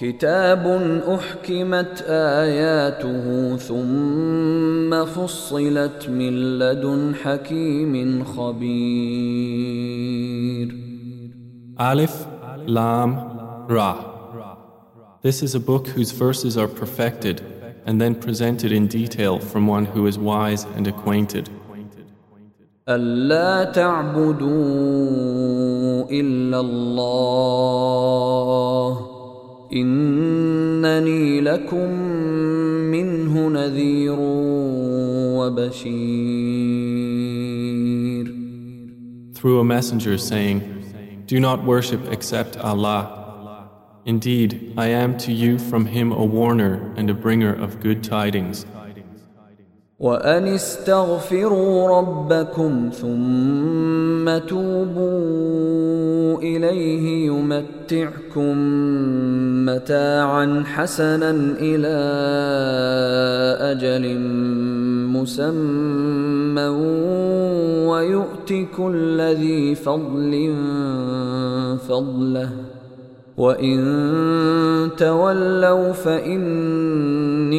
كتاب أحكمت آياته ثم فصلت من لدن حكيم خبير Alif, Lam, Ra. This is a book whose verses are perfected and then presented in detail from one who is wise and acquainted. ألا تعبدوا إلا الله إنني لكم منه نذير وبشير Through a messenger saying, Do not worship except Allah. Indeed, I am to you from him a warner and a bringer of good tidings. وأن استغفروا ربكم ثم توبوا إليه يمتعكم متاعا حسنا إلى أجل مسمى ويؤت كل ذي فضل فضله وإن تولوا فإني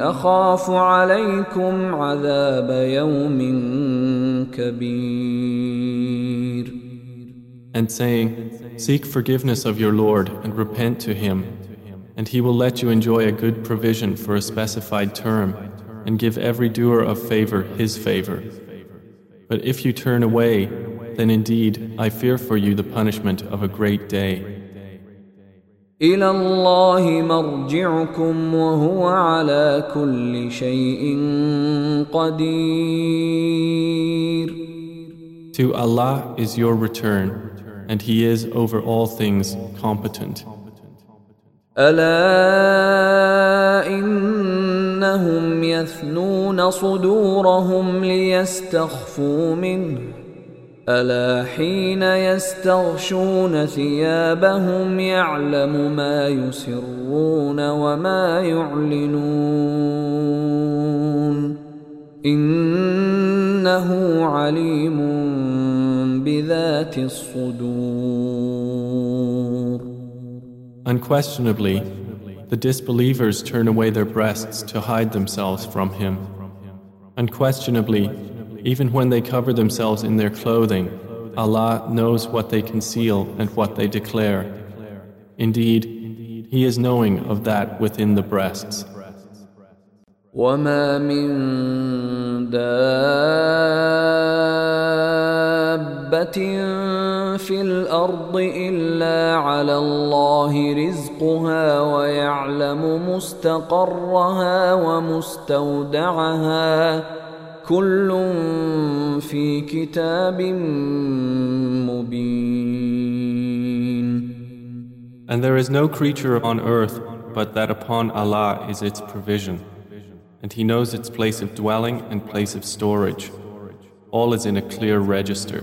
أخاف عليكم عذاب يوم كبير And saying, Seek forgiveness of your Lord and repent to him, and he will let you enjoy a good provision for a specified term and give every doer of favor his favor. But if you turn away, then indeed I fear for you the punishment of a great day. إلى الله مرجعكم وهو على كل شيء قدير To Allah is your return, and He is over all things competent. ألا إنهم يثنون صدورهم ليستخفوا منه ألا حين يستغشون ثيابهم يعلم ما يسرون وما يعلنون إنه عليم بذات الصدور Unquestionably, the disbelievers turn away their breasts to hide themselves from Him. Unquestionably, even when they cover themselves in their clothing, Allah knows what they conceal and what they declare. Indeed, He is knowing of that within the breasts. وما من دابة في الأرض إلا على الله رزقها ويعلم مستقرها ومستودعها كل في كتاب مبين And there is no creature on earth but that upon Allah is its provision. And He knows its place of dwelling and place of storage. All is in a clear register.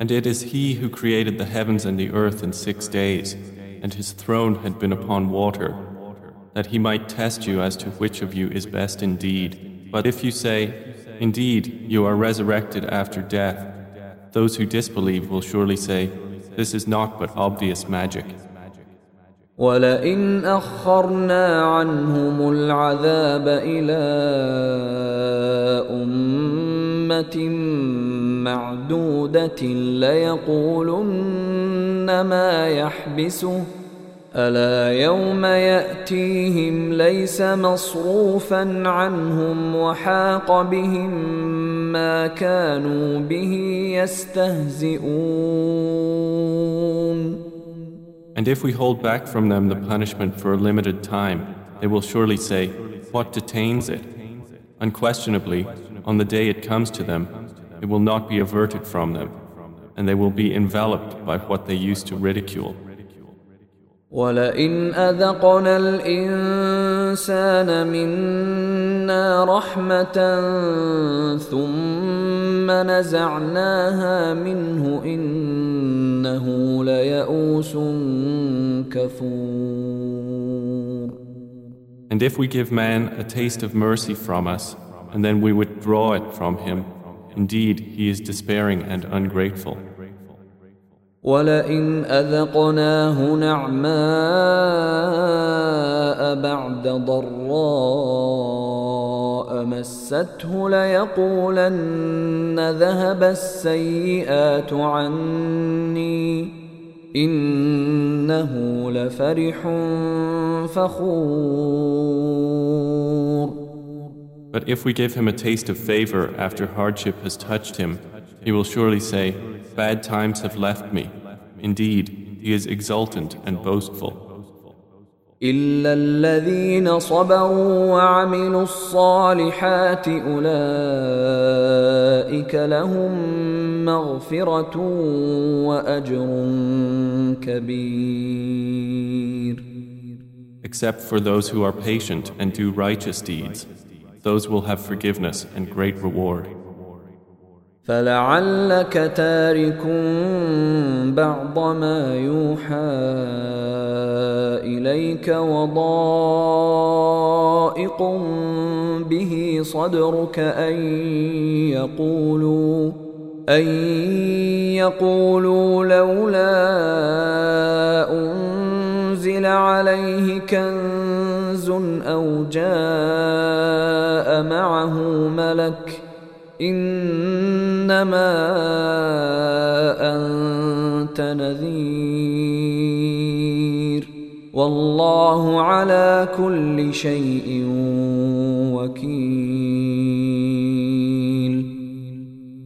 And it is He who created the heavens and the earth in six days, and His throne had been upon water, that He might test you as to which of you is best indeed. But if you say, Indeed, you are resurrected after death, those who disbelieve will surely say, This is naught but obvious magic. ولئن أخرنا عنهم العذاب إلى أمة معدودة ليقولن ما يحبسه ألا يوم يأتيهم ليس مصروفا عنهم وحاق بهم ما كانوا به يستهزئون And if we hold back from them the punishment for a limited time, they will surely say, What detains it? Unquestionably, on the day it comes to them, it will not be averted from them, and they will be enveloped by what they used to ridicule. ولئن أذقنا الإنسان منا رحمة ثم نزعناها منه إنه ليئوس كفور And if we give man a taste of mercy from us, and then we withdraw it from him, indeed he is despairing and ungrateful. ولئن أذقناه نعماء بعد ضراء مسته ليقولن ذهب السيئات عني إنه لفرح فخور But if we give him a taste of favor after hardship has touched him, he will surely say, Bad times have left me. Indeed, he is exultant and boastful. إلا الذين صبروا وعملوا الصالحات أولئك لهم مغفرة وأجر كبير Except for those who are patient and do righteous deeds, those will have forgiveness and great reward. فلعلك تارك بعض ما يوحى إليك وضائق به صدرك أن يقولوا أن يقولوا لولا أنزل عليه كنز أو جاء معه ملك إنما أنت نذير والله على كل شيء وكيل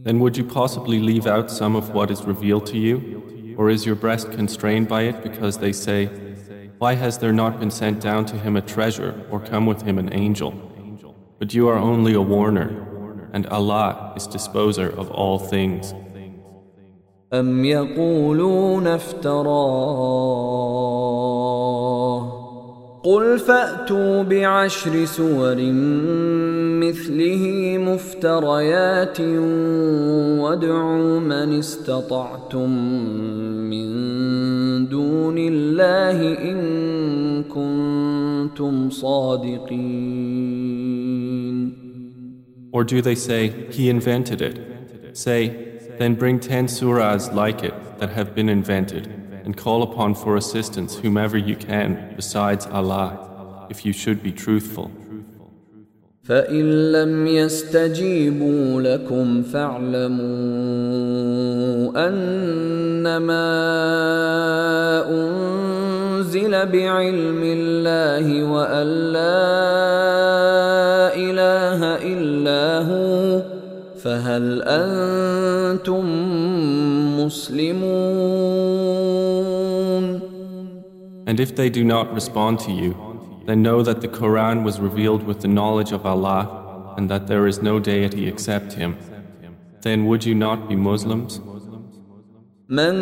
Then would you possibly leave out some of what is revealed to you? Or is your breast constrained by it because they say, Why has there not been sent down to him a treasure or come with him an angel? But you are only a warner, and Allah is disposer of all things. أم يقولون افتراه قل فأتوا بعشر سور مثله مفتريات وادعوا من استطعتم من دون الله إن كنتم صادقين Or do they say, He invented it? Say, then bring ten surahs like it that have been invented, And call upon for assistance whomever you can besides Allah, if you should be truthful. فإن لم يستجيبوا لكم فاعلموا أنما أنزل بعلم الله وأن لا إله إلا هو فهل أنتم مسلمون And if they do not respond to you, then know that the Quran was revealed with the knowledge of Allah and that there is no deity except Him. Then would you not be Muslims? من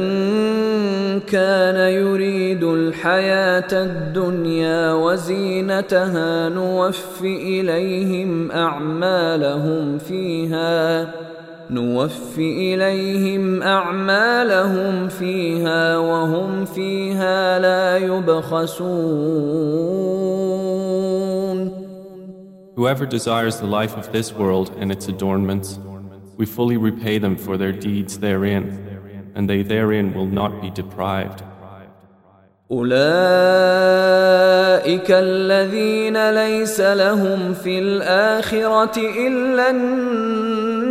كان يريد الحياة الدنيا وزينتها نوف إليهم أعمالهم فيها نوف إليهم أعمالهم فيها وهم فيها لا يبخسون Whoever desires the life of this world and its adornments, we fully repay them for their deeds therein, and they therein will not be deprived. أولئك أولئك الذين ليس لهم في الآخرة إلا النار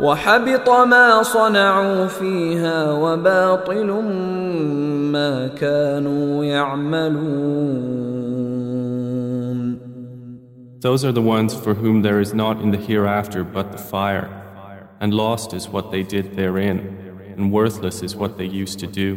وحبط ما صنعوا فيها وباطل ما كانوا يعملون Those are the ones for whom there is not in the hereafter but the fire, and lost is what they did therein, and worthless is what they used to do.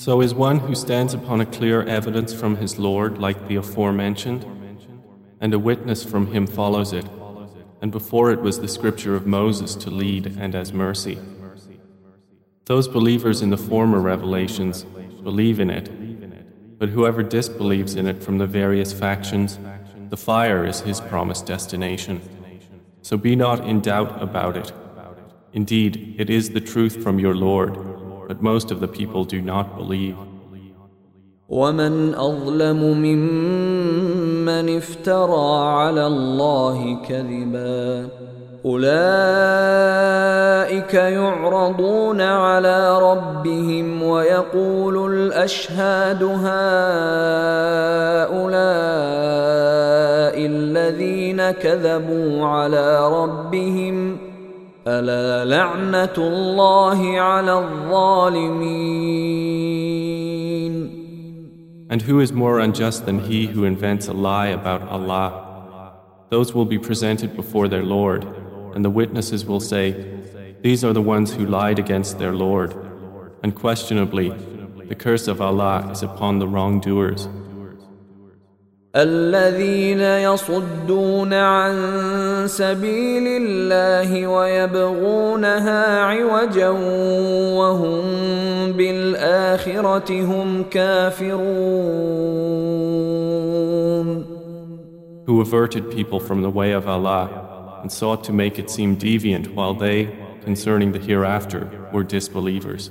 So is one who stands upon a clear evidence from his Lord like the aforementioned, and a witness from him follows it, and before it was the scripture of Moses to lead and as mercy. Those believers in the former revelations believe in it, but whoever disbelieves in it from the various factions, the fire is his promised destination. So be not in doubt about it. Indeed, it is the truth from your Lord but most of the people do not believe. ومن أظلم ممن افترى على الله كذبا أولئك يعرضون على ربهم ويقول الأشهاد هؤلاء الذين كذبوا على ربهم ۖ ألا لعنة الله على الظالمين And who is more unjust than he who invents a lie about Allah? Those will be presented before their Lord, and the witnesses will say, These are the ones who lied against their Lord. Unquestionably, the curse of Allah is upon the wrongdoers. الذين يصدون عن سبيل الله ويبغونها عوجا وهم بالآخرة هم كافرون Who averted people from the way of Allah and sought to make it seem deviant while they, concerning the hereafter, were disbelievers.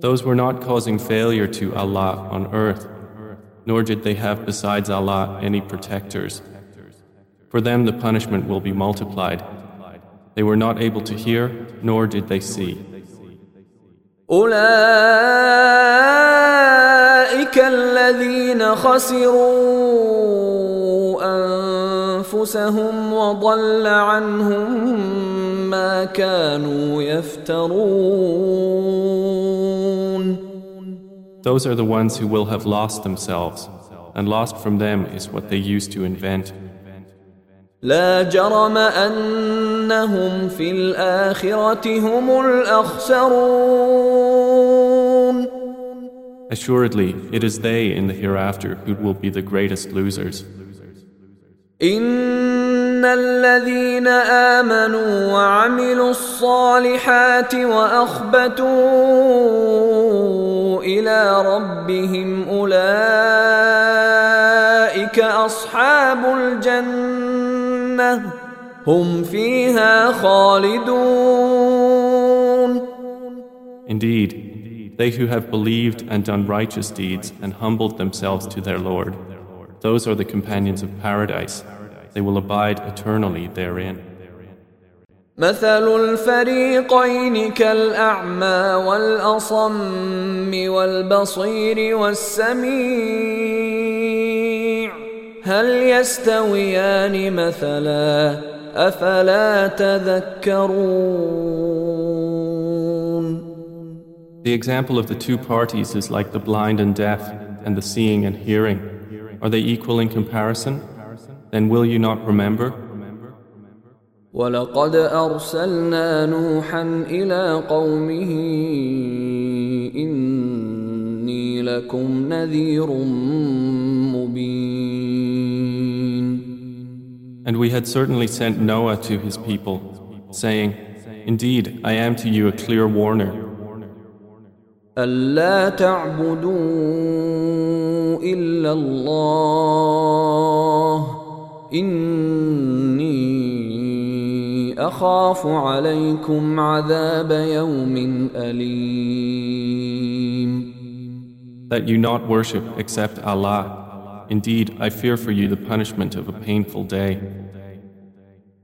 Those were not causing failure to Allah on earth, nor did they have besides Allah any protectors. For them the punishment will be multiplied. They were not able to hear, nor did they see. أولئك الذين خسروا أنفسهم وضل عنهم ما كانوا يفترون Those are the ones who will have lost themselves, and lost from them is what they used to invent. لا جرم أنهم في الآخرة هم الأخسرون Assuredly, it is they in the hereafter who will be the greatest losers. إن الذين آمنوا وعملوا الصالحات وأخبتوا إلى ربهم أولئك أصحاب الجنة هم فيها خالدون Indeed, they who have believed and done righteous deeds and humbled themselves to their Lord, those are the companions of paradise. They will abide eternally therein. مثل الفريقين كالأعمى والأصم والبصير والسميع هل يستويان مثلا أفلا تذكرون The example of the two parties is like the blind and deaf and the seeing and hearing. Are they equal in comparison? Then will you not remember? ولقد أرسلنا نوحا إلى قومه إني لكم نذير مبين And we had certainly sent Noah to his people, saying, Indeed, I am to you a clear warner. ألا تعبدوا إلا الله إني أخاف عليكم عذاب يوم أليم That you not worship except Allah. Indeed, I fear for you the punishment of a painful day.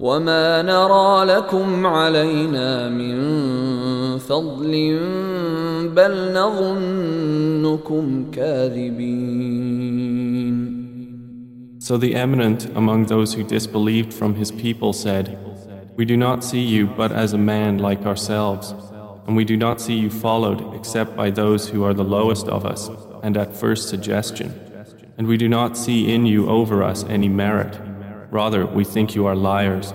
وما نرى لكم علينا من فضل بل نظنكم كاذبين So the eminent among those who disbelieved from his people said, We do not see you but as a man like ourselves, and we do not see you followed except by those who are the lowest of us and at first suggestion. And we do not see in you over us any merit. Rather, we think you are liars.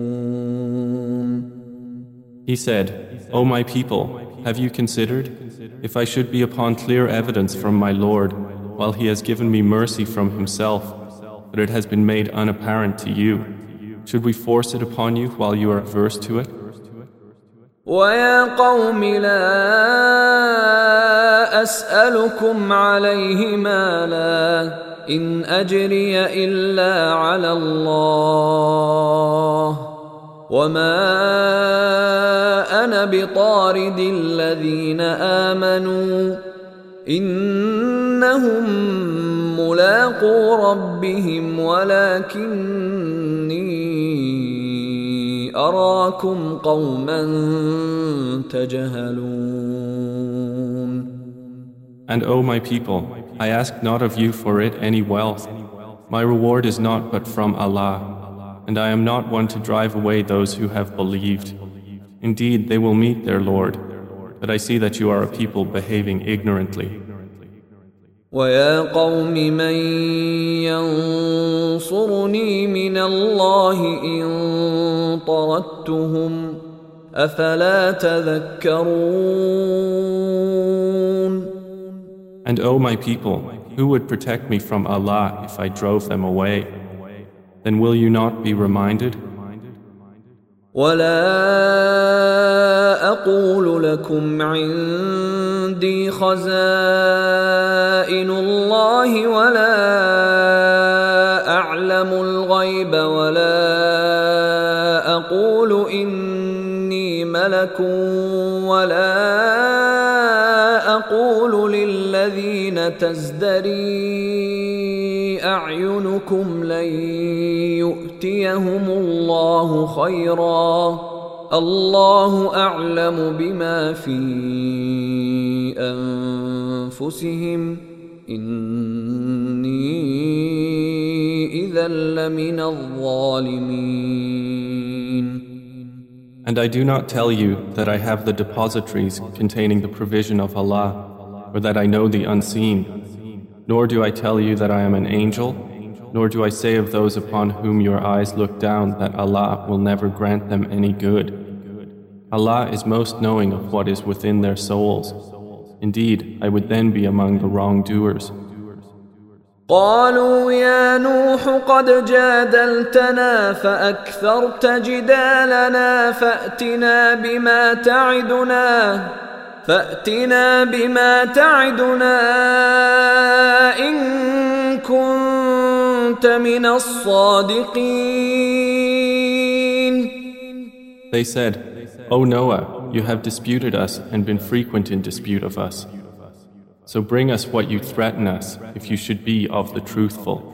He said, O my people, have you considered? If I should be upon clear evidence from my Lord, while He has given me mercy from Himself, but it has been made unapparent to you, should we force it upon you while you are averse to it? ويا قوم لا أسألكم عليه مالا إن أجري إلا على الله وما أنا بطارد الذين آمنوا إنهم ملاقو ربهم ولكني أراكم قوما تجهلون And O my people, I ask not of you for it any wealth. My reward is not but from Allah, and I am not one to drive away those who have believed. Indeed, they will meet their Lord, but I see that you are a people behaving ignorantly. ويا قوم من ينصرني من الله إن طردتهم أفلا تذكرون And O my people, who would protect me from Allah if I drove them away? Then will you not be reminded? ولا أقول لكم عندي خزائن الله ولا أعلم الغيب ولا أقول إني ملك ولا أقول للذين تزدري أعينكم لن يؤتيهم الله خيرا الله أعلم بما في أنفسهم إني إذا لمن الظالمين And I do not tell you that I have the depositories containing the provision of Allah, or that I know the unseen. Nor do I tell you that I am an angel, nor do I say of those upon whom your eyes look down that Allah will never grant them any good. Allah is most knowing of what is within their souls. Indeed, I would then be among the wrongdoers. قالوا يا نوح قد جادلتنا فأكثرت جدالنا فأتنا بما تعدنا فأتنا بما تعدنا إن كنت من الصادقين They said, O Noah, you have disputed us and been frequent in dispute of us. So bring us what you threaten us if you should be of the truthful.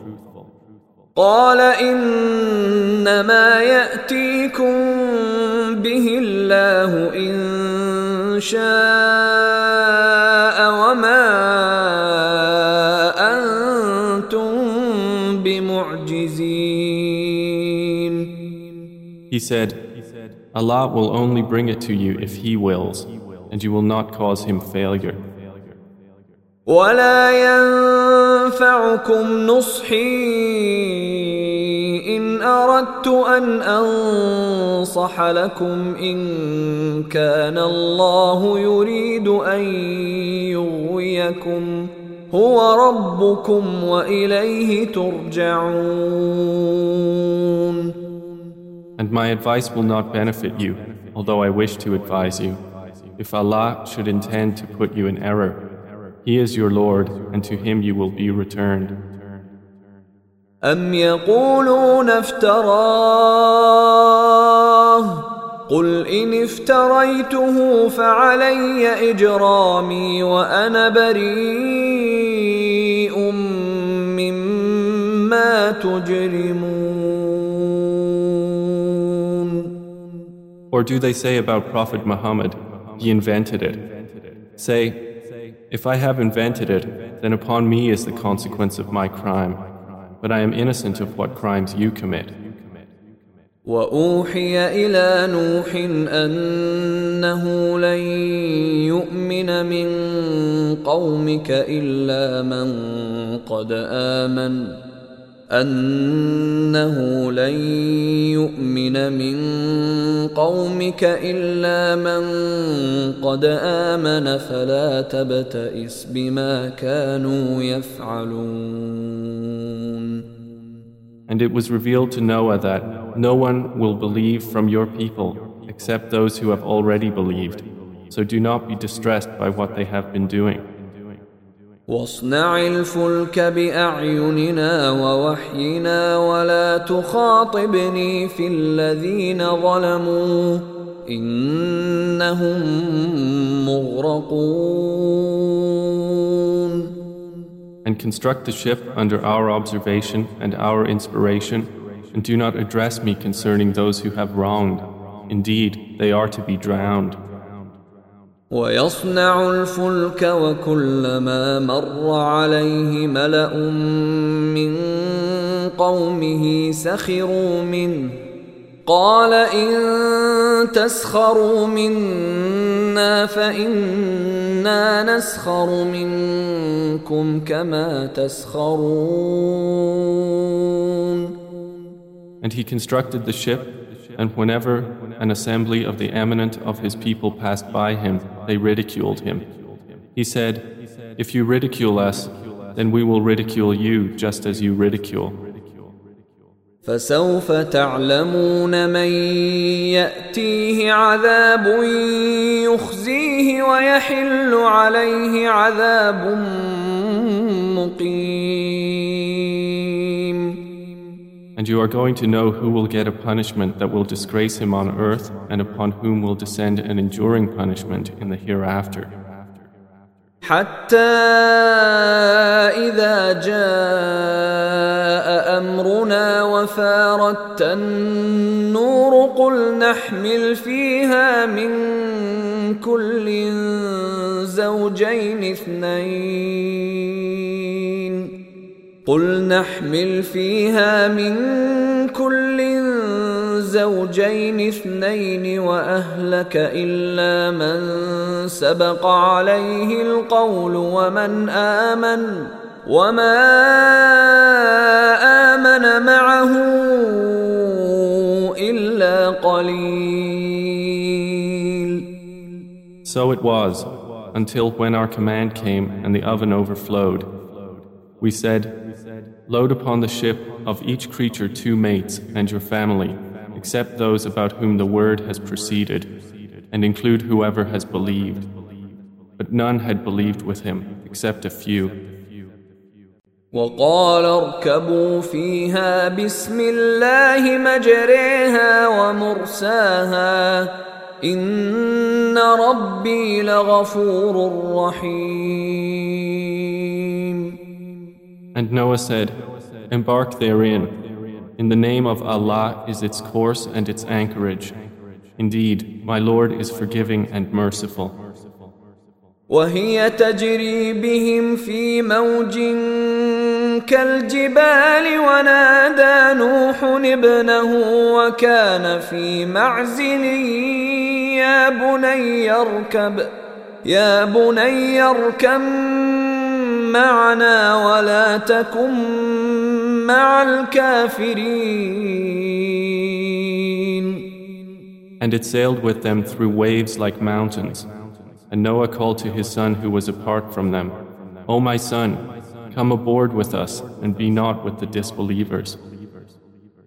قال إنما يأتيكم به الله إن شاء وما أنتم بمعجزين He said, Allah will only bring it to you if He wills, and you will not cause Him failure. ولا ينفعكم نصحي إن أردت أن أنصح لكم إن كان الله يريد أن يغويكم هو ربكم وإليه ترجعون And my advice will not benefit you, although I wish to advise you. If Allah should intend to put you in error, He is your Lord, and to Him you will be returned. أم يقولون افتراه قل إن افتريته فعلي إجرامي وأنا بريء مما تجرمون Or do they say about Prophet Muhammad, he invented it? Say, if I have invented it, then upon me is the consequence of my crime, but I am innocent of what crimes you commit. وأوحي إلى نوح أنه لن يؤمن من قومك إلا من قد آمن أنه لن يؤمن من قومك إلا من قد آمن فلا تبتئس بما كانوا يفعلون And it was revealed to Noah that no one will believe from your people except those who have already believed. So do not be distressed by what they have been doing. واصنع الفلك بأعيننا ووحينا ولا تخاطبني في الذين ظلموا إنهم مغرقون And construct the ship under our observation and our inspiration, and do not address me concerning those who have wronged. Indeed, they are to be drowned. ويصنع الفلك وكلما مر عليه ملأ من قومه سخروا منه قال إن تسخروا منا فإنا نسخر منكم كما تسخرون And he constructed the ship, and whenever an assembly of the eminent of his people passed by him, they ridiculed him. He said, If you ridicule us, then we will ridicule you just as you ridicule. فسوف تعلمون من يأتيه عذاب يخزيه ويحل عليه عذاب مقيم And you are going to know who will get a punishment that will disgrace him on earth and upon whom will descend an enduring punishment in the hereafter. حتى إذا جاء أمرنا وفارت النور قل نحمل فيها من كل زوجين اثنين. قل نحمل فيها من كل زوجين اثنين واهلك الا من سبق عليه القول ومن امن وما آمن معه إلا قليل So it was, until when our command came and the oven overflowed. We said, Load upon the ship of each creature two mates and your family, except those about whom the word has proceeded, and include whoever has believed. But none had believed with him, except a few. وقال اركبوا فيها بسم الله مجريها ومرساها إن ربي لغفور رحيم And Noah said, Embark therein. In the name of Allah is its course and its anchorage. Indeed, my Lord is forgiving and merciful. وهي تجري بهم في موج كالجبال ونادى نوح ابنه وكان في معزل يا بني اركب يا بني اركب معنا ولا تكن مع الكافرين And it sailed with them through waves like mountains. And Noah called to his son who was apart from them, O my son, come aboard with us and be not with the disbelievers.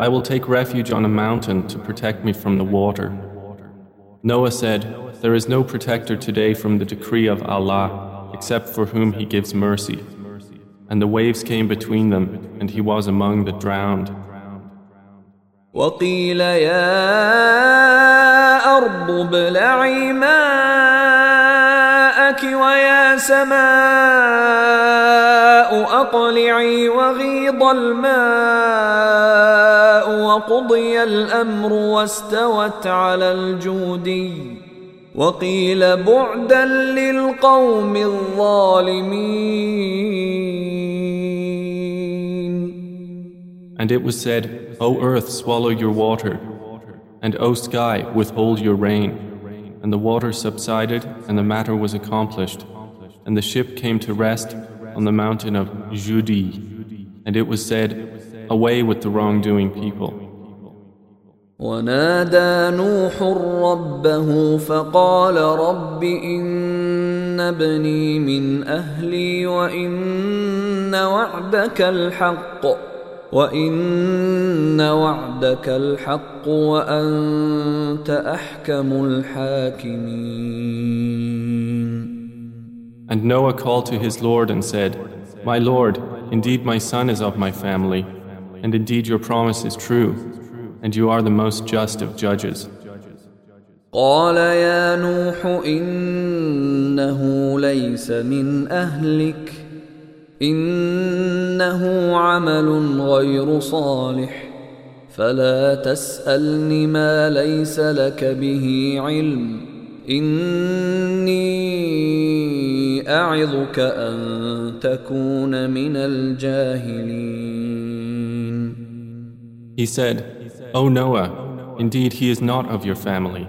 I will take refuge on a mountain to protect me from the water. Noah said, There is no protector today from the decree of Allah except for whom He gives mercy. And the waves came between them, and he was among the drowned. وقيل يا أرض ابلعي ماءك ويا سماء أقلعي وغيض الماء وقضي الأمر واستوت على الجودي وقيل بعدا للقوم الظالمين And it was said, O earth, swallow your water, and O sky, withhold your rain. And the water subsided, and the matter was accomplished. And the ship came to rest on the mountain of Judi. And it was said, Away with the wrongdoing people. ونادى نوح ربه فقال رب إن ابني من أهلي وإن وعدك الحق وإن وعدك الحق وأنت أحكم الحاكمين And Noah called to his Lord and said, My Lord, indeed my son is of my family, and indeed your promise is true, and you are the most just of judges. قال يا نوح إنه ليس من أهلك إنه عمل غير صالح فلا تسألني ما ليس لك به علم إني أعظك أن تكون من الجاهلين He said, O Noah, indeed he is not of your family.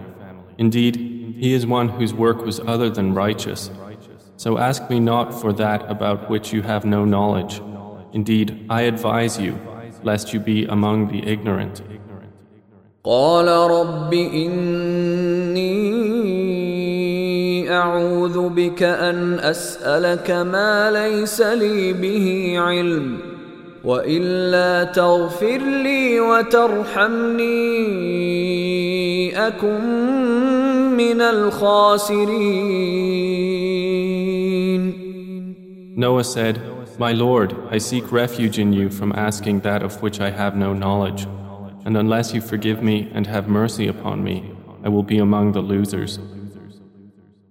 Indeed, he is one whose work was other than righteous. So ask me not for that about which you have no knowledge. Indeed, I advise you, lest you be among the ignorant. قال رب إني أعوذ بك أن أسألك ما ليس لي به علم وإلا تغفر لي وترحمني أكن من الخاسرين Noah said, My Lord, I seek refuge in you from asking that of which I have no knowledge. And unless you forgive me and have mercy upon me, I will be among the losers.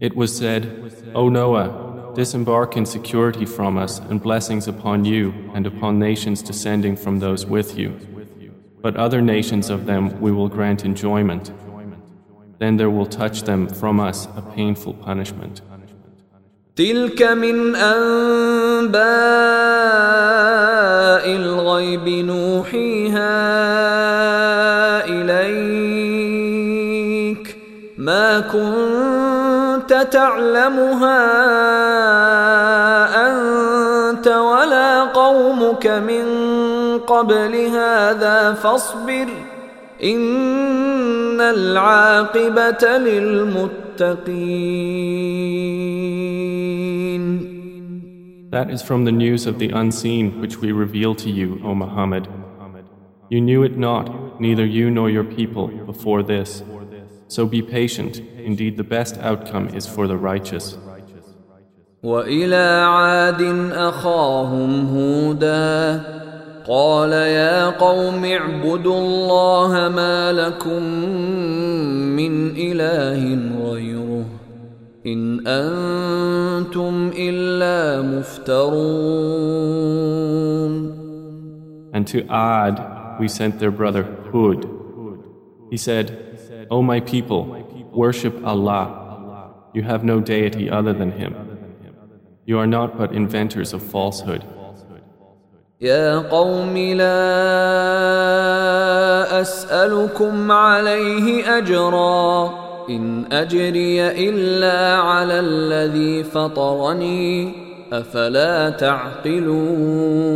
It was said, O Noah, disembark in security from us and blessings upon you and upon nations descending from those with you. But other nations of them we will grant enjoyment. Then there will touch them from us a painful punishment. تلك من أنباء الغيب نوحيها إليك ما كنت تعلمها أنت ولا قومك من قبل هذا فاصبر إن العاقبة للمتقين That is from the news of the unseen which we reveal to you, O Muhammad. You knew it not, neither you nor your people, before this. So be patient, indeed the best outcome is for the righteous. وإلى عاد أخاهم هودا قال يا قوم اعبدوا الله ما لكم من إله غيره إن أنتم إلا مفترون And to Ad we sent their brother Hud. He said, O my people, worship Allah. You have no deity other than Him. You are not but inventors of falsehood. يا قوم لا أسألكم عليه أجرا إن أجري إلا على الذي فطرني أفلا تعقلون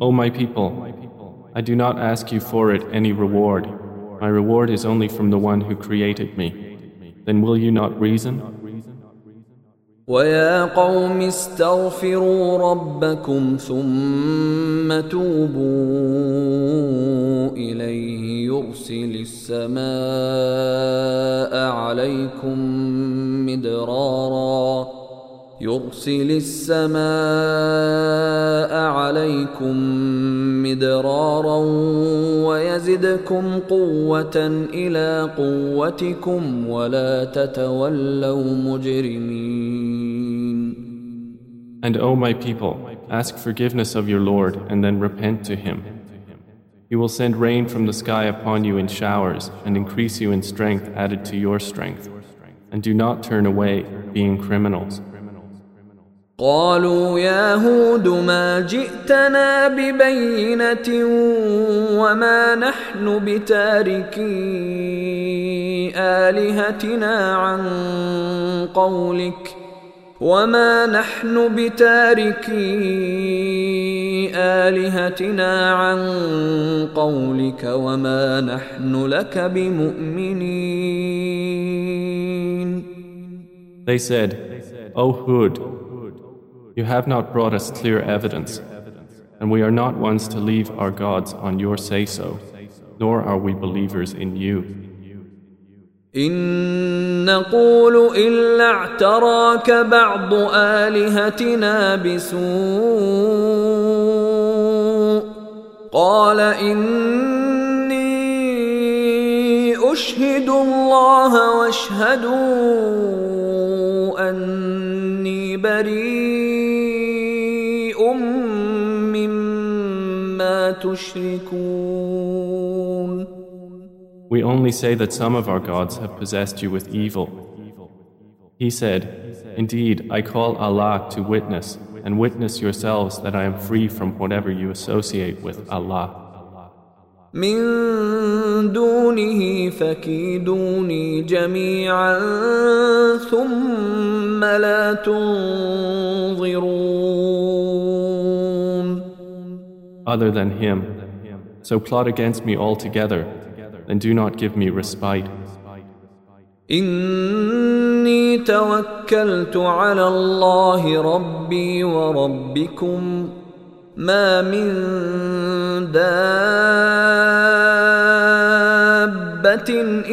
O my people, I do not ask you for it any reward. My reward is only from the one who created me. Then will you not reason? ويا قوم استغفروا ربكم ثم توبوا إليه يرسل السماء عليكم مدرارا يرسل السماء عليكم مدرارا ويزدكم قوة إلى قوتكم ولا تتولوا مجرمين And O my people, ask forgiveness of your Lord and then repent to Him. He will send rain from the sky upon you in showers and increase you in strength added to your strength. And do not turn away, being criminals. قالوا يا هود ما جئتنا ببينة وما نحن بتاركي آلهتنا عن قولك وما نحن بتاركي آلهتنا عن قولك وما نحن لك بمؤمنين. They said, O Hud, you have not brought us clear evidence, and we are not ones to leave our gods on your say so, nor are we believers in you. إن نقول إلا اعتراك بعض آلهتنا بسوء قال إني أشهد الله واشهدوا أني بريء تشركون We only say that some of our gods have possessed you with evil. He said, Indeed, I call Allah to witness, and witness yourselves that I am free from whatever you associate with Allah. من دونه فكيدوني جميعا ثم لا تنظرون Other than Him. So plot against me altogether, and do not give me respite. إني توكلت على الله ربي وربكم ما من دابة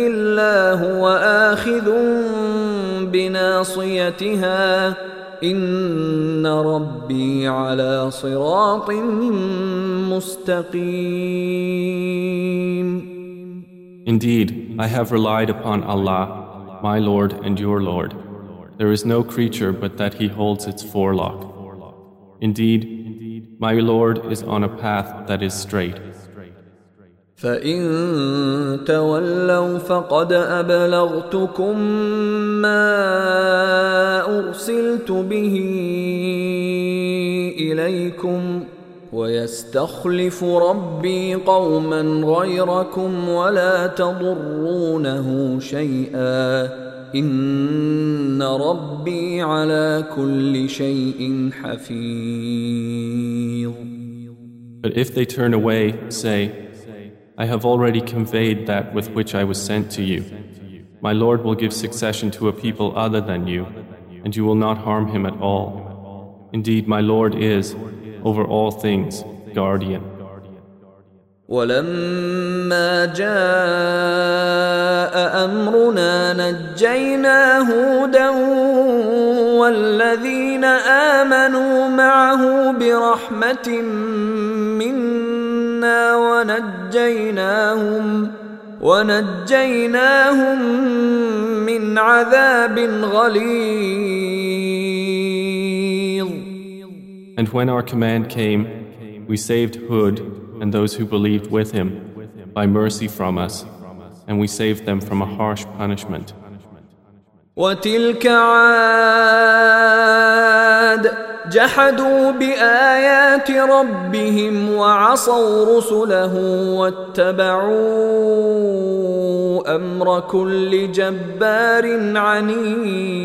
إلا هو آخذ بناصيتها إن ربي على صراط مستقيم Indeed, I have relied upon Allah, my Lord and your Lord. There is no creature but that He holds its forelock. Indeed, my Lord is on a path that is straight. فإن تولوا فقد أبلغتكم ما أرسلت به إليكم ويستخلف ربي قوما غيركم ولا تضرونه شيئا إن ربي على كل شيء حفيظ. But if they turn away, say, I have already conveyed that with which I was sent to you. My Lord will give succession to a people other than you, and you will not harm him at all. Indeed, my Lord is, over all things, guardian. ولما جاء امرنا نجينا هودا والذين امنوا معه برحمه منا ونجيناهم ونجيناهم من عذاب غليظ And when our command came, we saved Hud and those who believed with him by mercy from us, and we saved them from a harsh punishment. وتلك عاد جحدوا بآيات ربهم وعصوا رسله واتبعوا أمر كل جبار عنيد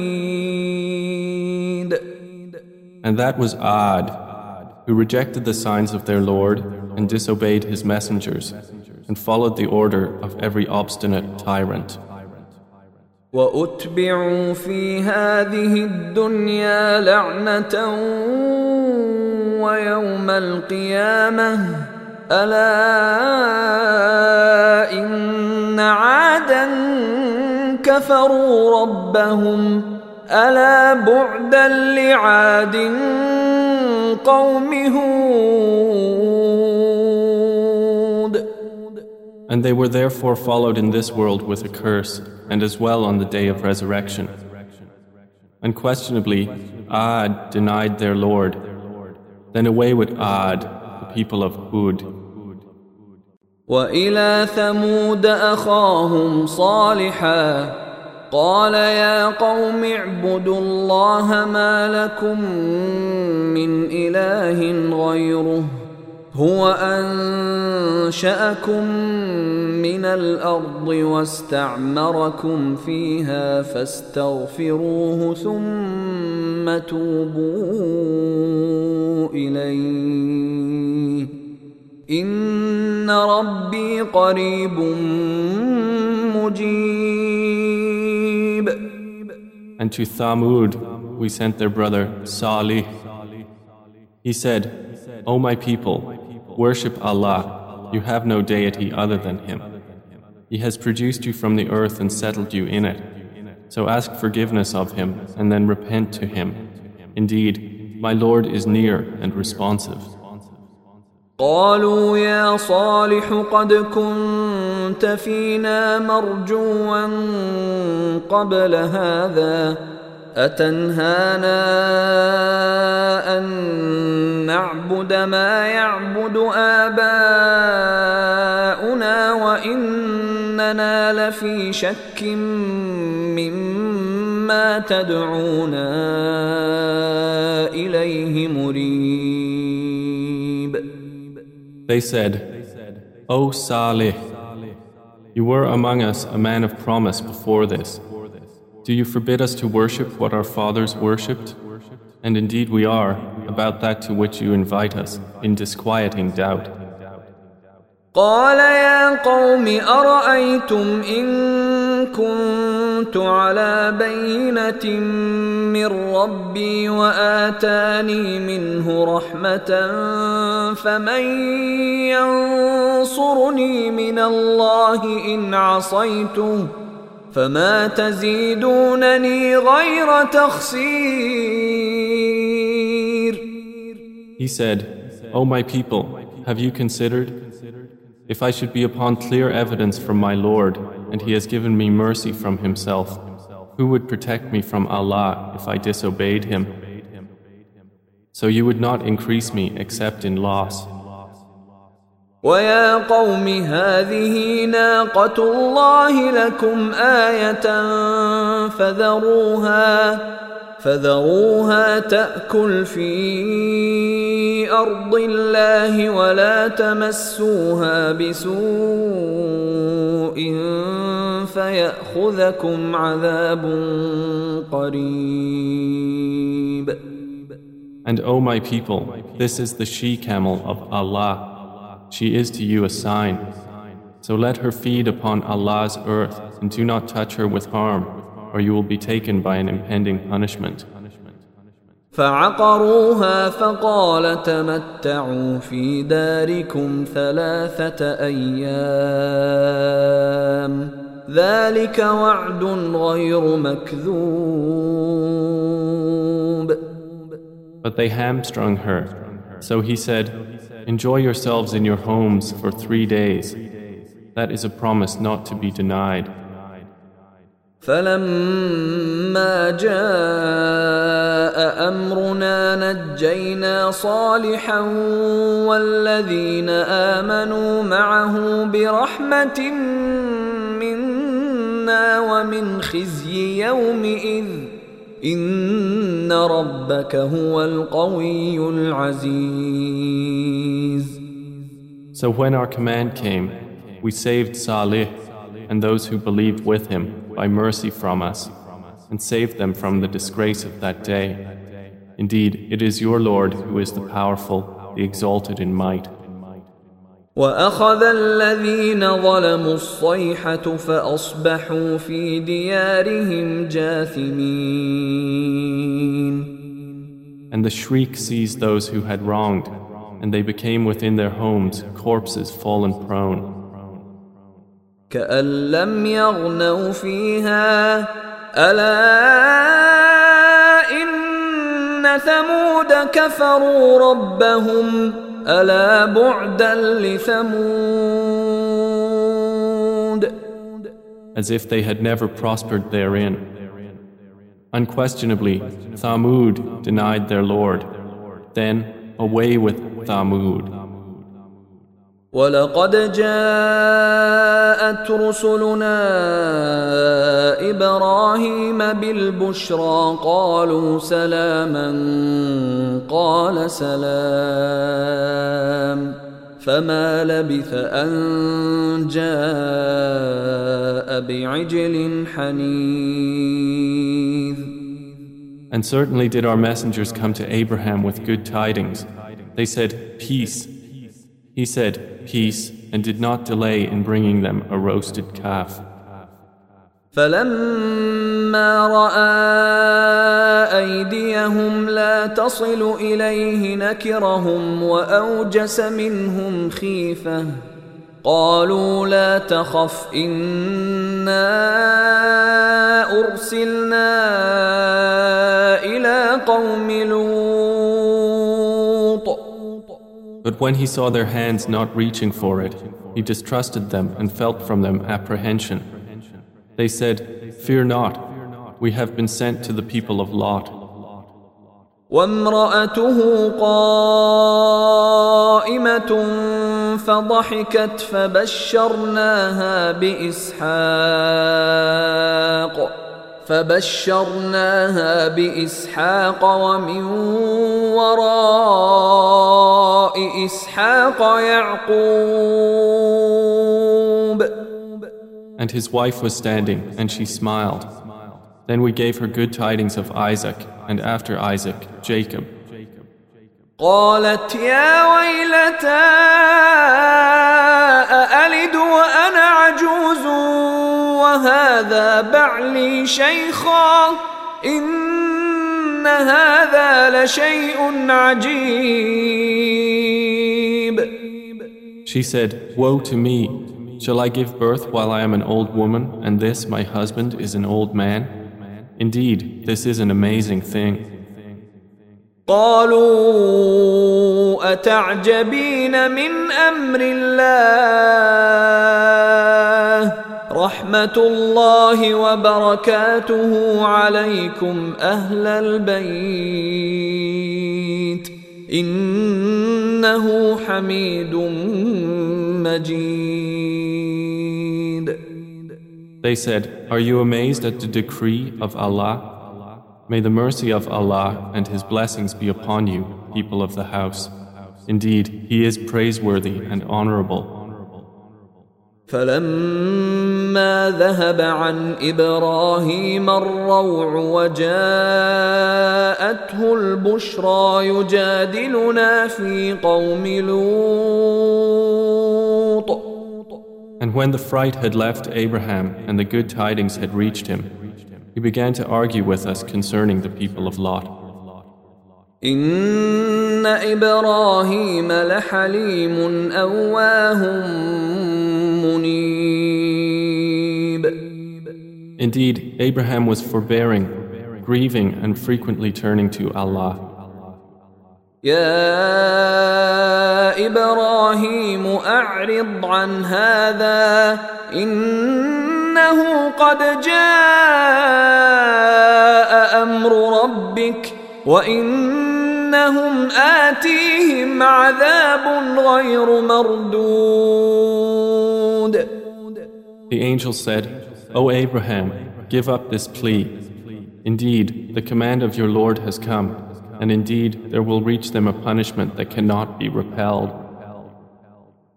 And that was Ad, who rejected the signs of their Lord and disobeyed his messengers, and followed the order of every obstinate tyrant. وأتبعوا في هذه الدنيا لعنة ويوم القيامة. ألا إن عادا كفروا ربهم. ألا بعدا لعاد قوم هود. And they were therefore followed in this world with a curse, and as well on the day of resurrection. Unquestionably, Ad denied their Lord. Then away with Ad, the people of Hud. والى ثمود اخاهم صالحا قال يا قوم اعبدوا الله ما لكم من اله غيره هو أنشأكم من الأرض واستعمركم فيها فاستغفروه ثم توبوا إليه إن ربي قريب مجيب And to Thamud we sent their brother Salih. He said, O my people, worship Allah. You have no deity other than Him. He has produced you from the earth and settled you in it. So ask forgiveness of Him and then repent to Him. Indeed, my Lord is near and responsive. قالوا يا صالح قد كنت فينا مرجوا قبل هذا أتنهانا أن نعبد ما يعبد آباؤنا وإننا لفي شك مما تدعونا إليه مريب They said, O Salih, you were among us a man of promise before this. Do you forbid us to worship what our fathers worshipped? And indeed we are, about that to which you invite us, in disquieting doubt. قال يا قوم أرأيتم إن كنت كنت على بينة من ربي وآتاني منه رحمة فمن ينصرني من الله إن عصيته فما تزيدونني غير تخسير He said, O my people, have you considered? If I should be upon clear evidence from my Lord, and He has given me mercy from Himself, who would protect me from Allah if I disobeyed Him? So you would not increase me except in loss. ويا قوم هذه ناقة الله لكم آية فذروها فذروها تأكل في أرض الله ولا تمسوها بسوء فيأخذكم عذاب قريب And O my people, this is the she camel of Allah. She is to you a sign. So let her feed upon Allah's earth and do not touch her with harm, or you will be taken by an impending punishment. فعقروها فقال تمتعوا في داركم ثلاثة أيام ذلك وعد غير مكذوب But they hamstrung her. So he said, Enjoy yourselves in your homes for three days. That is a promise not to be denied. فلما جاء امرنا نجينا صالحا والذين امنوا معه برحمه منا ومن خزي يومئذ ان ربك هو القوي العزيز So when our command came, we saved Salih and those who believed with him by mercy from us and saved them from the disgrace of that day. Indeed, it is your Lord who is the powerful, the exalted in might. واخذ الذين ظلموا الصيحه فاصبحوا في ديارهم جاثمين And the shriek seized those who had wronged, and they became within their homes corpses fallen prone. كأن لم يغنوا فيها ألا إن ثمود كفروا ربهم ألا بعدا لثمود as if they had never prospered therein. Unquestionably, Thamud denied their Lord. Then, away with Thamud. ولقد جاءت رسلنا إبراهيم بالبشرى قالوا سلاما قال سلام فما لبث ان جاء بعجل حنيذ And certainly did our messengers come to Abraham with good tidings. They said, Peace. He said, Peace, and did not delay in bringing them a roasted calf. فلما راى ايديهم لا تصل اليه نكرهم واوجس منهم خيفه قالوا لا تخف انا ارسلنا الى قوم لوط But when he saw their hands not reaching for it, he distrusted them and felt from them apprehension. They said, Fear not, we have been sent to the people of Lot. وامرأته قائمة فضحكت فبشرناها بإسحاق فبشرناها بإسحاق ومن وراء إسحاق يعقوب And his wife was standing, and she smiled. Then we gave her good tidings of Isaac, and after Isaac, Jacob. قالت يا ويلتى وهذا بعلي شيخا إن هذا لشيء عجيب She said, Woe to me! Shall I give birth while I am an old woman, and this, my husband, is an old man? Indeed, this is an amazing thing. قالوا أتعجبين من أمر الله رحمة الله وبركاته عليكم أهل البيت إنه حميد مجيد They said, Are you amazed at the decree of Allah? May the mercy of Allah and His blessings be upon you, people of the house. Indeed, He is praiseworthy and honorable. فلما ذهب عن ابراهيم الروع وجاءته البشرى يجادلنا في قوم لوط And when the fright had left Abraham and the good tidings had reached him, he began to argue with us concerning the people of Lot. إن إبراهيم لحليم أواه منيب Indeed, Abraham was forbearing, grieving, and frequently turning to Allah. يا إبراهيم أعرض عن هذا إنه قد جاء أمر ربك وإنهم آتيهم عذاب غير مردود The angel said, O Abraham, give up this plea. Indeed, the command of your Lord has come, and indeed there will reach them a punishment that cannot be repelled.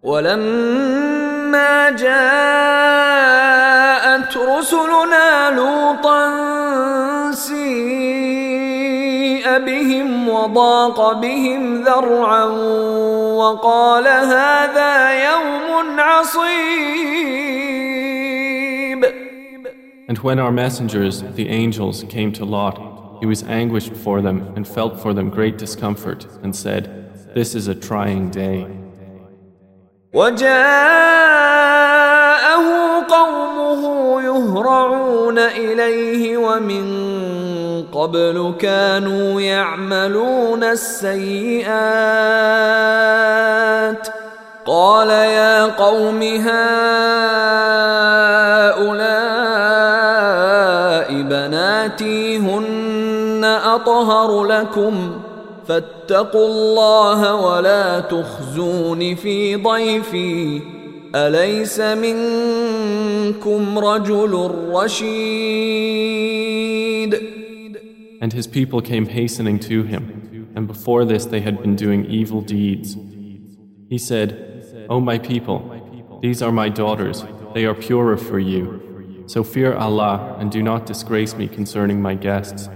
ولما جاءت رسلنا لوطا سيء بهم وضاق بهم ذرعا وقال هذا يوم عصيب And when our messengers, the angels, came to Lot, he was anguished for them and felt for them great discomfort, and said, This is a trying day. وجاءه قومه يهرعون إليه ومن قبل كانوا يعملون السيئات قال يا قوم هؤلاء بناتي هن أطهر لكم فاتقوا الله ولا تخزون في ضيفي أليس منكم رجل رشيد And his people came hastening to him, and before this they had been doing evil deeds. He said, O my people, these are my daughters, they are purer for you. So fear Allah and do not disgrace me concerning my guests.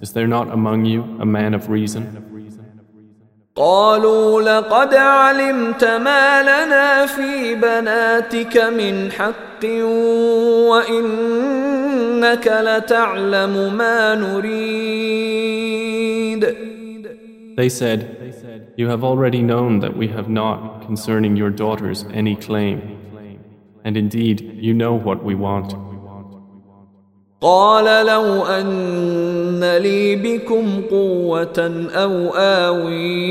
Is there not among you a man of reason? قالوا لقد علمت ما لنا في بناتك من حق وإنك لتعلم ما نريد They said, You have already known that we have not concerning your daughters any claim. And indeed, you know what we want. قال لو أن لي بكم قوة أو آوي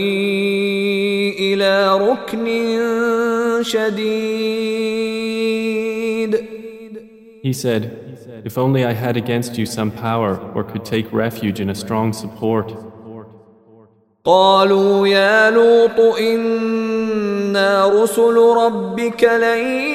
إلى ركن شديد He said, If only I had against you some power or could take refuge in a strong support. قالوا يا لوط إنا رسل ربك لن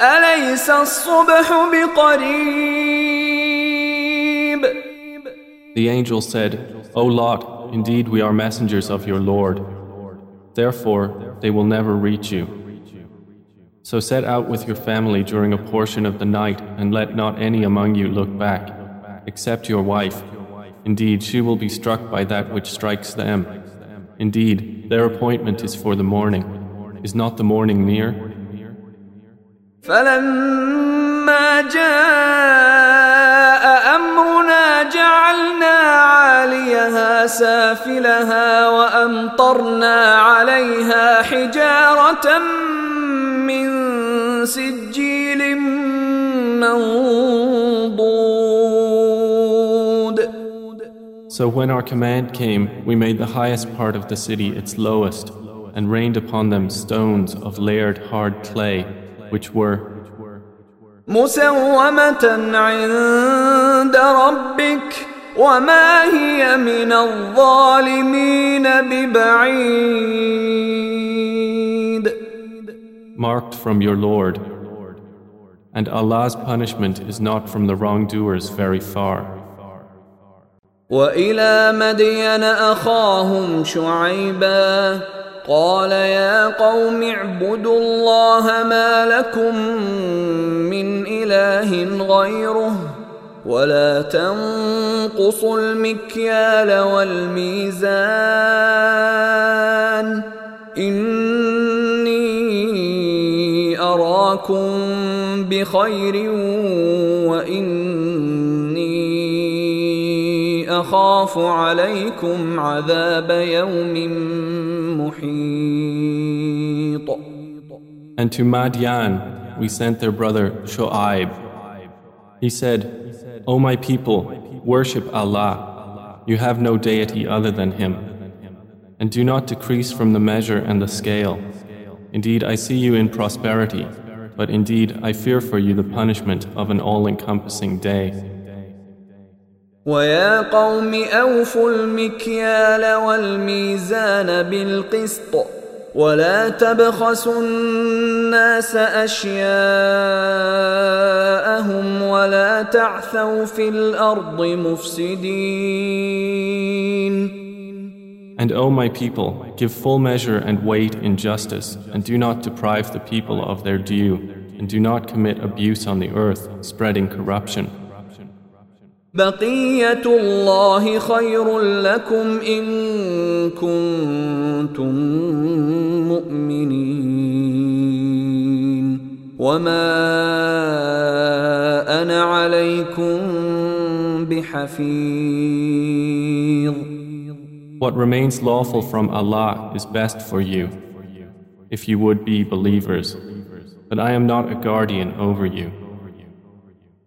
أليس الصبح بقريب The angel said, O Lot, indeed we are messengers of your Lord. Therefore, they will never reach you. So set out with your family during a portion of the night and let not any among you look back, except your wife. Indeed, she will be struck by that which strikes them. Indeed, their appointment is for the morning. Is not the morning near? فلما جاء أمرنا جعلنا عاليها سافلها وأمطرنا عليها حجارة من سجيل منضود So when our command came, we made the highest part of the city its lowest and rained upon them stones of layered hard clay, which were مسومة عند ربك وما هي من الظالمين ببعيد marked from your Lord. And Allah's punishment is not from the wrongdoers very far. وإلى مدين أخاهم شعيبا قال يا قوم اعبدوا الله ما لكم من إله غيره ولا تنقصوا المكيال والميزان إني أراكم بخير وإني أخاف عليكم عذاب يوم محيط And to Madian we sent their brother Shu'aib. He said, O my people, worship Allah. You have no deity other than Him. And do not decrease from the measure and the scale. Indeed, I see you in prosperity, but indeed I fear for you the punishment of an all-encompassing day. ويا قوم أوفوا المكيال والميزان بالقسط ولا تبخسوا الناس أشياءهم ولا تعثوا في الأرض مفسدين And O my people, give full measure and weight in justice, and do not deprive the people of their due, and do not commit abuse on the earth, spreading corruption. بقية الله خير لكم إن كنتم مؤمنين وما أنا عليكم بحفيظ What remains lawful from Allah is best for you, if you would be believers, but I am not a guardian over you.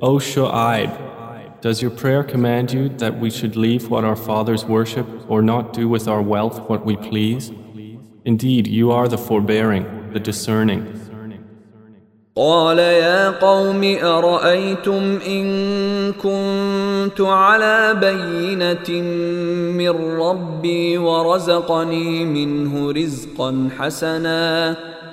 O Shu'aib, does your prayer command you that we should leave what our fathers worship or not do with our wealth what we please? Indeed, you are the forbearing, the discerning. قال يا قوم أرأيتم إن كنت على بينة من ربي ورزقني منه رزقا حسنا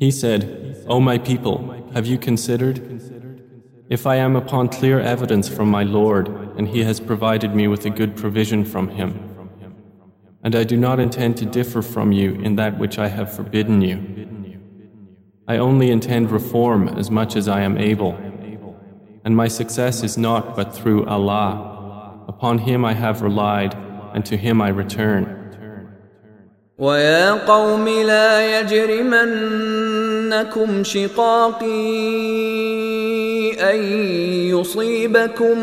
He said, O my people, have you considered? If I am upon clear evidence from my Lord, and He has provided me with a good provision from Him, and I do not intend to differ from you in that which I have forbidden you, I only intend reform as much as I am able, and my success is not but through Allah. Upon him I have relied, and to him I return. ويا قوم لا يجرمنكم شقاقي أن يصيبكم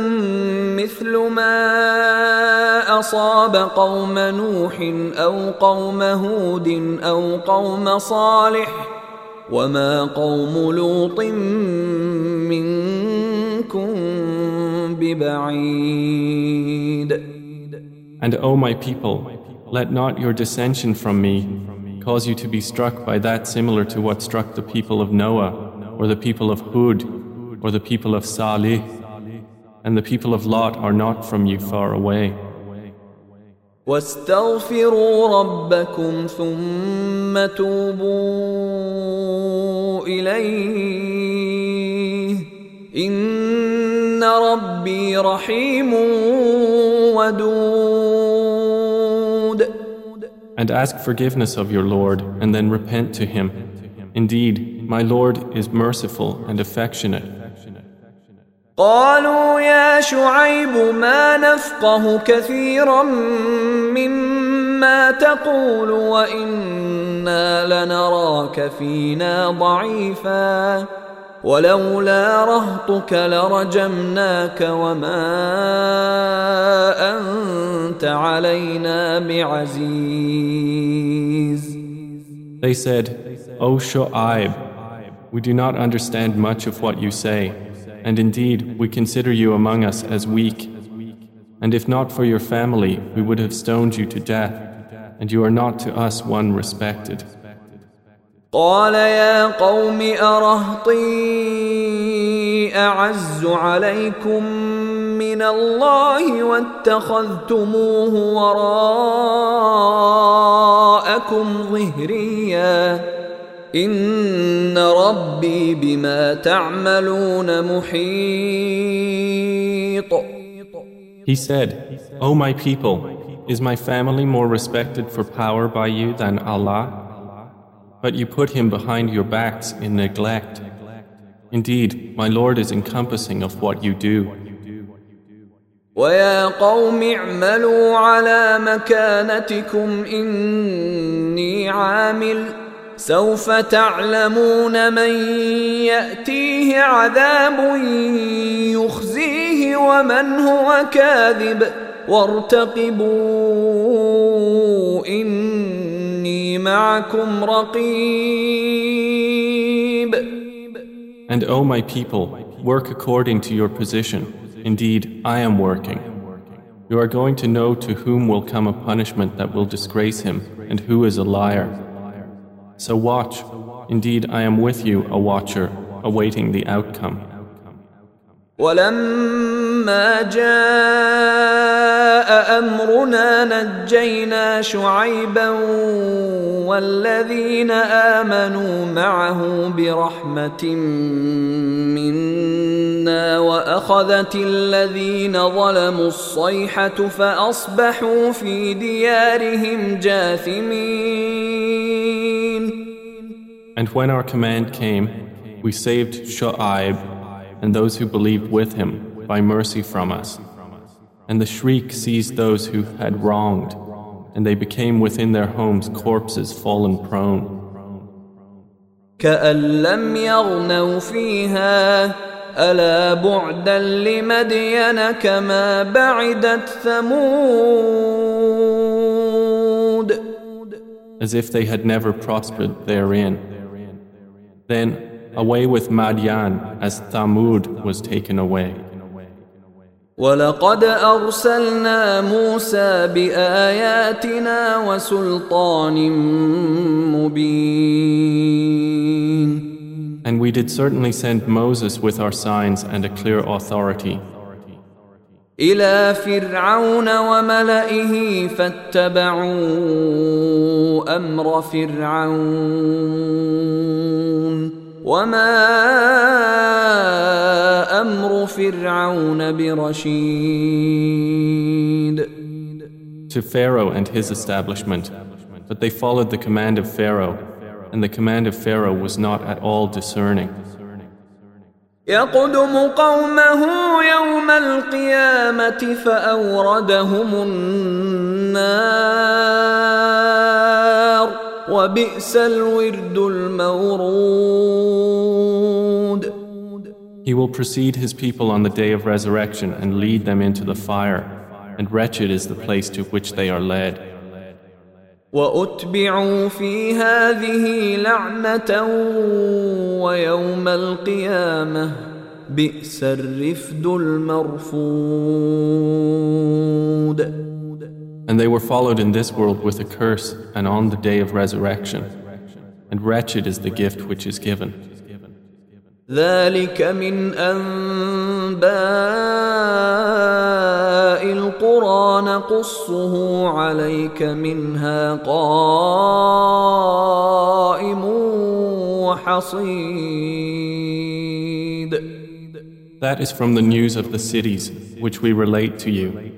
مثل ما أصاب قوم نوح أو قوم هود أو قوم صالح وما قوم لوط منكم ببعيد. And O my people, let not your dissension from me. cause you to be struck by that similar to what struck the people of Noah, or the people of Hud, or the people of Salih, and the people of Lot are not from you far away. واستغفروا ربكم ثم توبوا اليه ان ربي رحيم ودود And ask forgiveness of your Lord and then repent to him. Indeed, my Lord is merciful and affectionate. قالوا يا شعيب ما نفقه كثيرا مما تقول وانا لنراك فينا ضعيفا ولولا رهطك لرجمناك وما انت علينا بعزيز They said, O Shu'aib, we do not understand much of what you say. And indeed, we consider you among us as weak. And if not for your family, we would have stoned you to death, and you are not to us one respected. قال يا قوم أرهطي أعز عليكم من الله واتخذتموه وراءكم ظهرياً إن ربي بما تعملون محيط He said, O my people, is my family more respected for power by you than Allah? But you put him behind your backs in neglect. Indeed, my Lord is encompassing of what you do. ويا قوم اعملوا على مكانتكم إني عامل سوف تعلمون من ياتيه عذاب يخزيه ومن هو كاذب وارتقبوا اني معكم رقيب And O my people, work according to your position. Indeed, I am working. You are going to know to whom will come a punishment that will disgrace him and who is a liar. So watch. Indeed, I am with you, a watcher, awaiting the outcome. ولما جاء امرنا نجينا شعيبا والذين امنوا معه برحمه منا واخذت الذين ظلموا الصيحه فاصبحوا في ديارهم جاثمين And when our command came, we saved Shu'aib and those who believed with him. by mercy from us. And the shriek seized those who had wronged, and they became within their homes corpses fallen prone. كأن لم يغنوا فيها ألا بعدا لمدين كما بعدت ثمود As if they had never prospered therein. Then away with Madian as Thamud was taken away. ولقد أرسلنا موسى بآياتنا وسلطان مبين And we did certainly send Moses with our signs and a clear authority. إلى فرعون وملئه فاتبعوا أمر فرعون وما أمر فرعون برشيد to Pharaoh and his establishment but they followed the command of Pharaoh and the command of Pharaoh was not at all discerning يقدم قومه يوم القيامة فأوردهم النار وبئس الورد المورود He will precede his people on the day of resurrection and lead them into the fire, and wretched is the place to which they are led. واتبعوا في هذه لعنه ويوم القيامه بئس الرفد المرفود And they were followed in this world with a curse and on the day of resurrection. And wretched is the gift which is given. ذلك من أنباء القرى نقصه عليك منها قائم وحصيد That is from the news of the cities which we relate to you.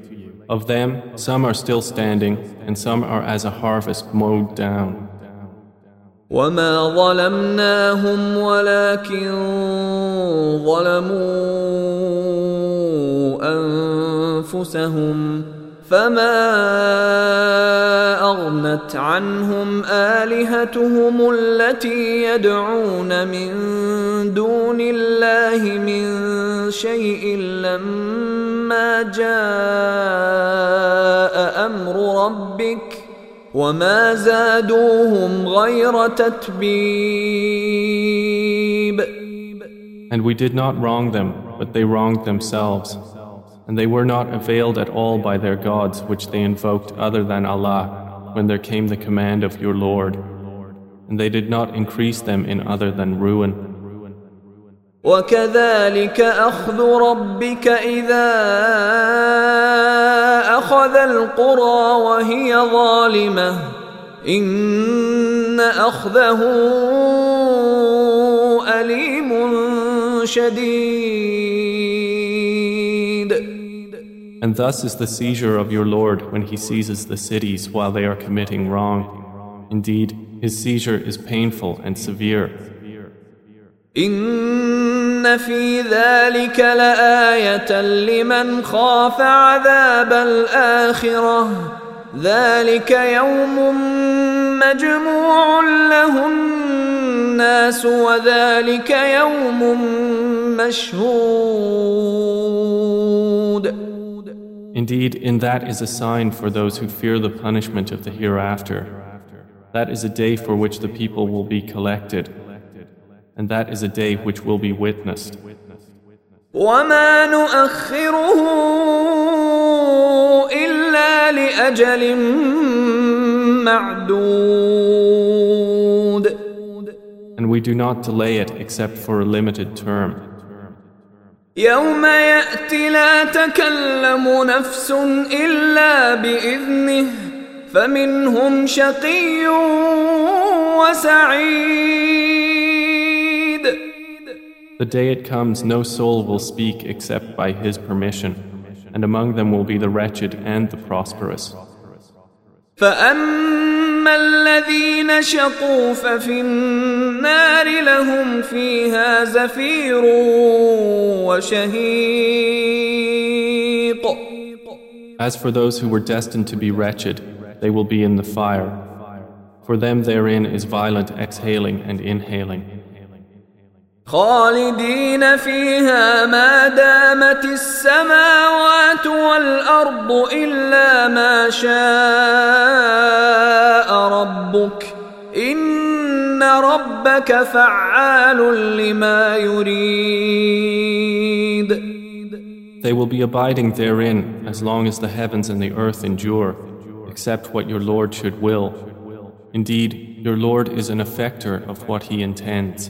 Of them, some are still standing, and some are as a harvest mowed down. وما ظلمناهم ولكن ظلموا انفسهم فما اغنت عنهم الهتهم التي يدعون من دون الله من شيء لما جاء امر ربك وما زادوهم غير تتبيب And we did not wrong them, but they wronged themselves. And they were not availed at all by their gods which they invoked other than Allah when there came the command of your Lord. And they did not increase them in other than ruin. وكذلك اخذ ربك اذا اخذ القرى وهي ظالمه ان اخذه اليم شديد And thus is the seizure of your Lord when he seizes the cities while they are committing wrong. Indeed, his seizure is painful and severe. إن في ذلك لآية لمن خاف عذاب الآخرة ذلك يوم مجموع له الناس وذلك يوم مشهود Indeed, in that is a sign for those who fear the punishment of the hereafter. That is a day for which the people will be collected, and that is a day which will be witnessed. وما نؤخره إلا لأجل معدود And we do not delay it except for a limited term. يوم يأتي لا تكلم نفس إلا بإذنه فمنهم شقي وسعيد The day it comes, no soul will speak except by His permission, and among them will be the wretched and the prosperous. فأما الذين شقوا ففي النار لهم فيها زفير وشهيق As for those who were destined to be wretched, they will be in the fire. For them therein is violent exhaling and inhaling. خالدين فيها ما دامت السماوات والأرض إلا ما شاء ربك إن ربك فعال لما يريد They will be abiding therein as long as the heavens and the earth endure, except what your Lord should will. Indeed, your Lord is an effector of what He intends.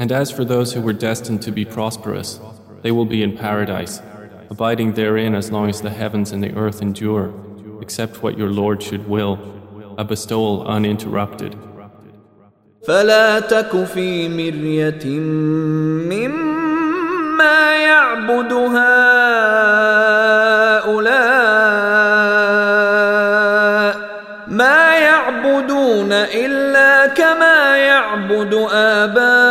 And as for those who were destined to be prosperous, they will be in paradise, abiding therein as long as the heavens and the earth endure, except what your Lord should will, a bestowal uninterrupted. فلا تك في مرية مما يعبد هؤلاء ما يعبدون إلا كما يعبد آباؤهم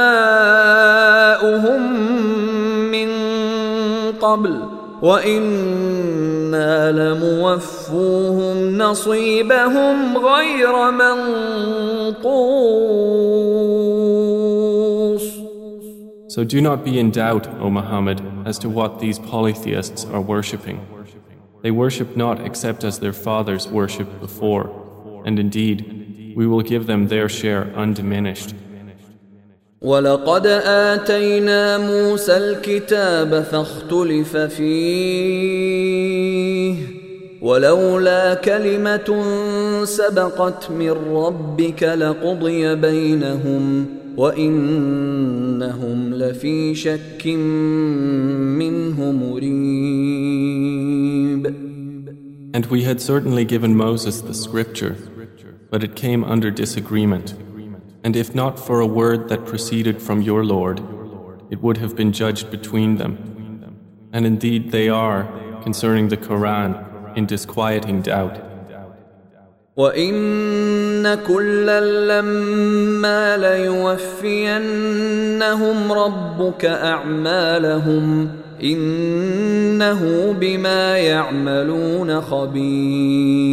قبل وإنا لموفوهم نصيبهم غير منقوص So do not be in doubt, O Muhammad, as to what these polytheists are worshipping. They worship not except as their fathers worshipped before, and indeed, we will give them their share undiminished. ولقد آتينا موسى الكتاب فاختلف فيه ولولا كلمة سبقت من ربك لقضي بينهم وإنهم لفي شك منه مريب And we had certainly given Moses the scripture, but it came under disagreement. And if not for a word that proceeded from your Lord, it would have been judged between them. And indeed they are, concerning the Quran, in disquieting doubt. وإن كلا لما ليوفينهم ربك أعمالهم إنه بما يعملون خبير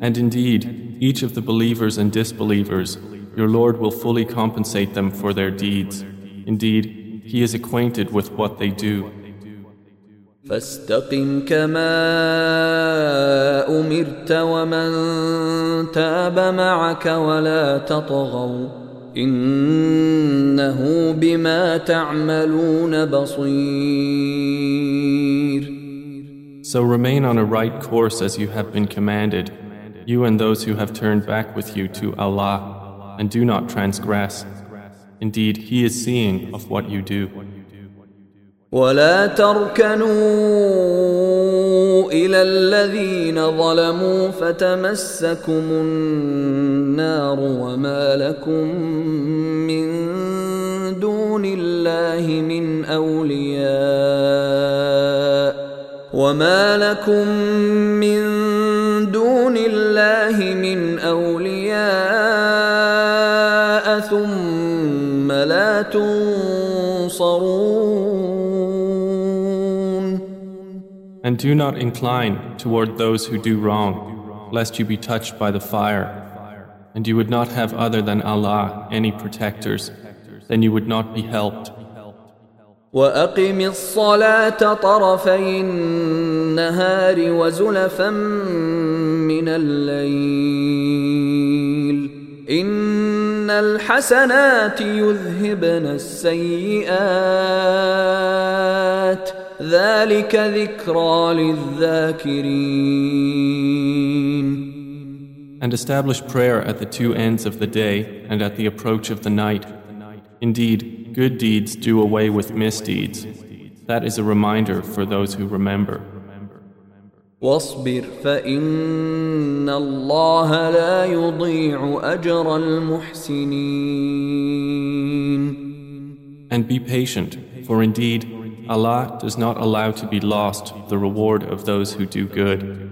And indeed, each of the believers and disbelievers, your Lord will fully compensate them for their deeds. Indeed, He is acquainted with what they do. فاستقم كما أمرت ومن تاب معك ولا تطغوا إنه بما تعملون بصير So remain on a right course as you have been commanded, you and those who have turned back with you to Allah, and do not transgress. Indeed, He is seeing of what you do. ولا تركنوا إلى الذين ظلموا فتمسكم النار وما لكم من دون الله من أولياء وما لكم من دون الله من أولياء ثم لا تنصرون And do not incline toward those who do wrong, lest you be touched by the fire. And you would not have other than Allah any protectors, then you would not be helped. وأقم الصلاة طرفي النهار وزلفا من الليل. إن الحسنات يذهبن السيئات. ذلك ذكرى للذاكرين. And establish prayer at the two ends of the day and at the approach of the night. Indeed, good deeds do away with misdeeds. That is a reminder for those who remember. واصبر فإن الله لا يضيع أجر المحسنين And be patient, for indeed, Allah does not allow to be lost the reward of those who do good.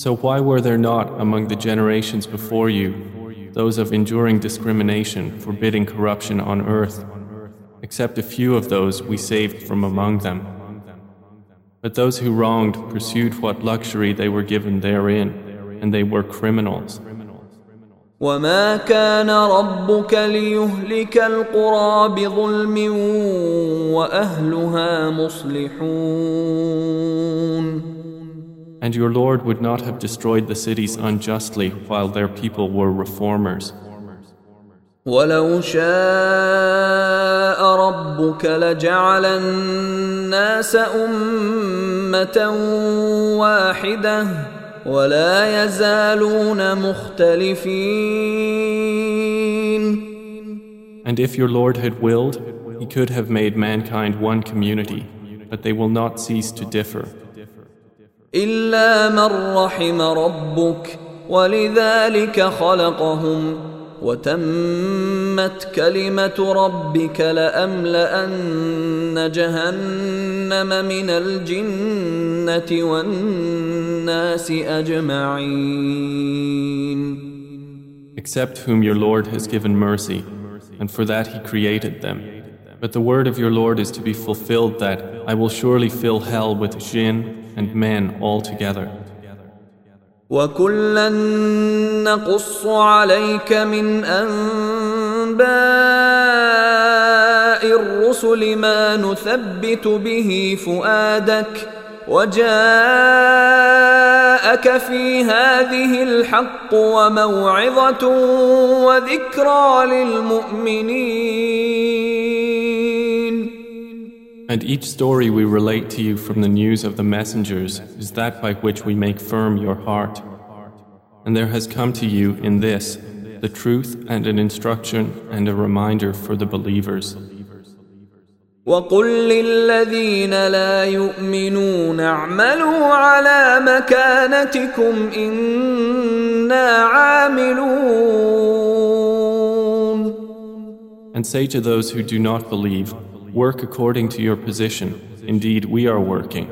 So why were there not among the generations before you those of enduring discrimination, forbidding corruption on earth, except a few of those we saved from among them? But those who wronged pursued what luxury they were given therein, and they were criminals. وما كان ربك ليهلك القرى بظلم واهلها مصلحون And your Lord would not have destroyed the cities unjustly while their people were reformers. ولو شاء ربك لجعل الناس امه واحده ولا يزالون مختلفين And if your Lord had willed, He could have made mankind one community, but they will not cease to differ. إلا من رحم ربك ولذلك خلقهم وتمت كلمة ربك لأملأن جهنم من الجنة والناس أجمعين Except whom your Lord has given mercy, and for that He created them. But the word of your Lord is to be fulfilled that I will surely fill hell with jinn and men all together. وكلا نقص عليك من انباء الرسل ما نثبت به فؤادك وجاءك في هذه الحق وموعظه وذكرى للمؤمنين And each story we relate to you from the news of the messengers is that by which we make firm your heart. And there has come to you in this the truth and an instruction and a reminder for the believers. وقل للذين لا يؤمنون اعملوا على مكانتكم إنا عاملون And say to those who do not believe, Work according to your position. Indeed, we are working.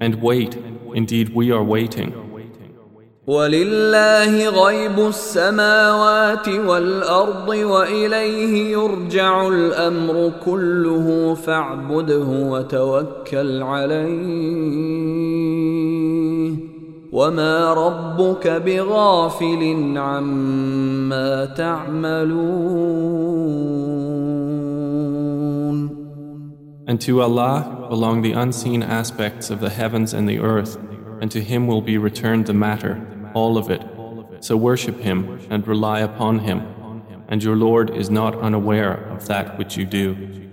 And wait. Indeed, we are waiting. ولله غيب السماوات والارض واليه يرجع الامر كله فاعبده وتوكل عليه وما ربك بغافل عما تعملون And to Allah belong the unseen aspects of the heavens and the earth, and to Him will be returned the matter, all of it. So worship Him and rely upon Him, and your Lord is not unaware of that which you do.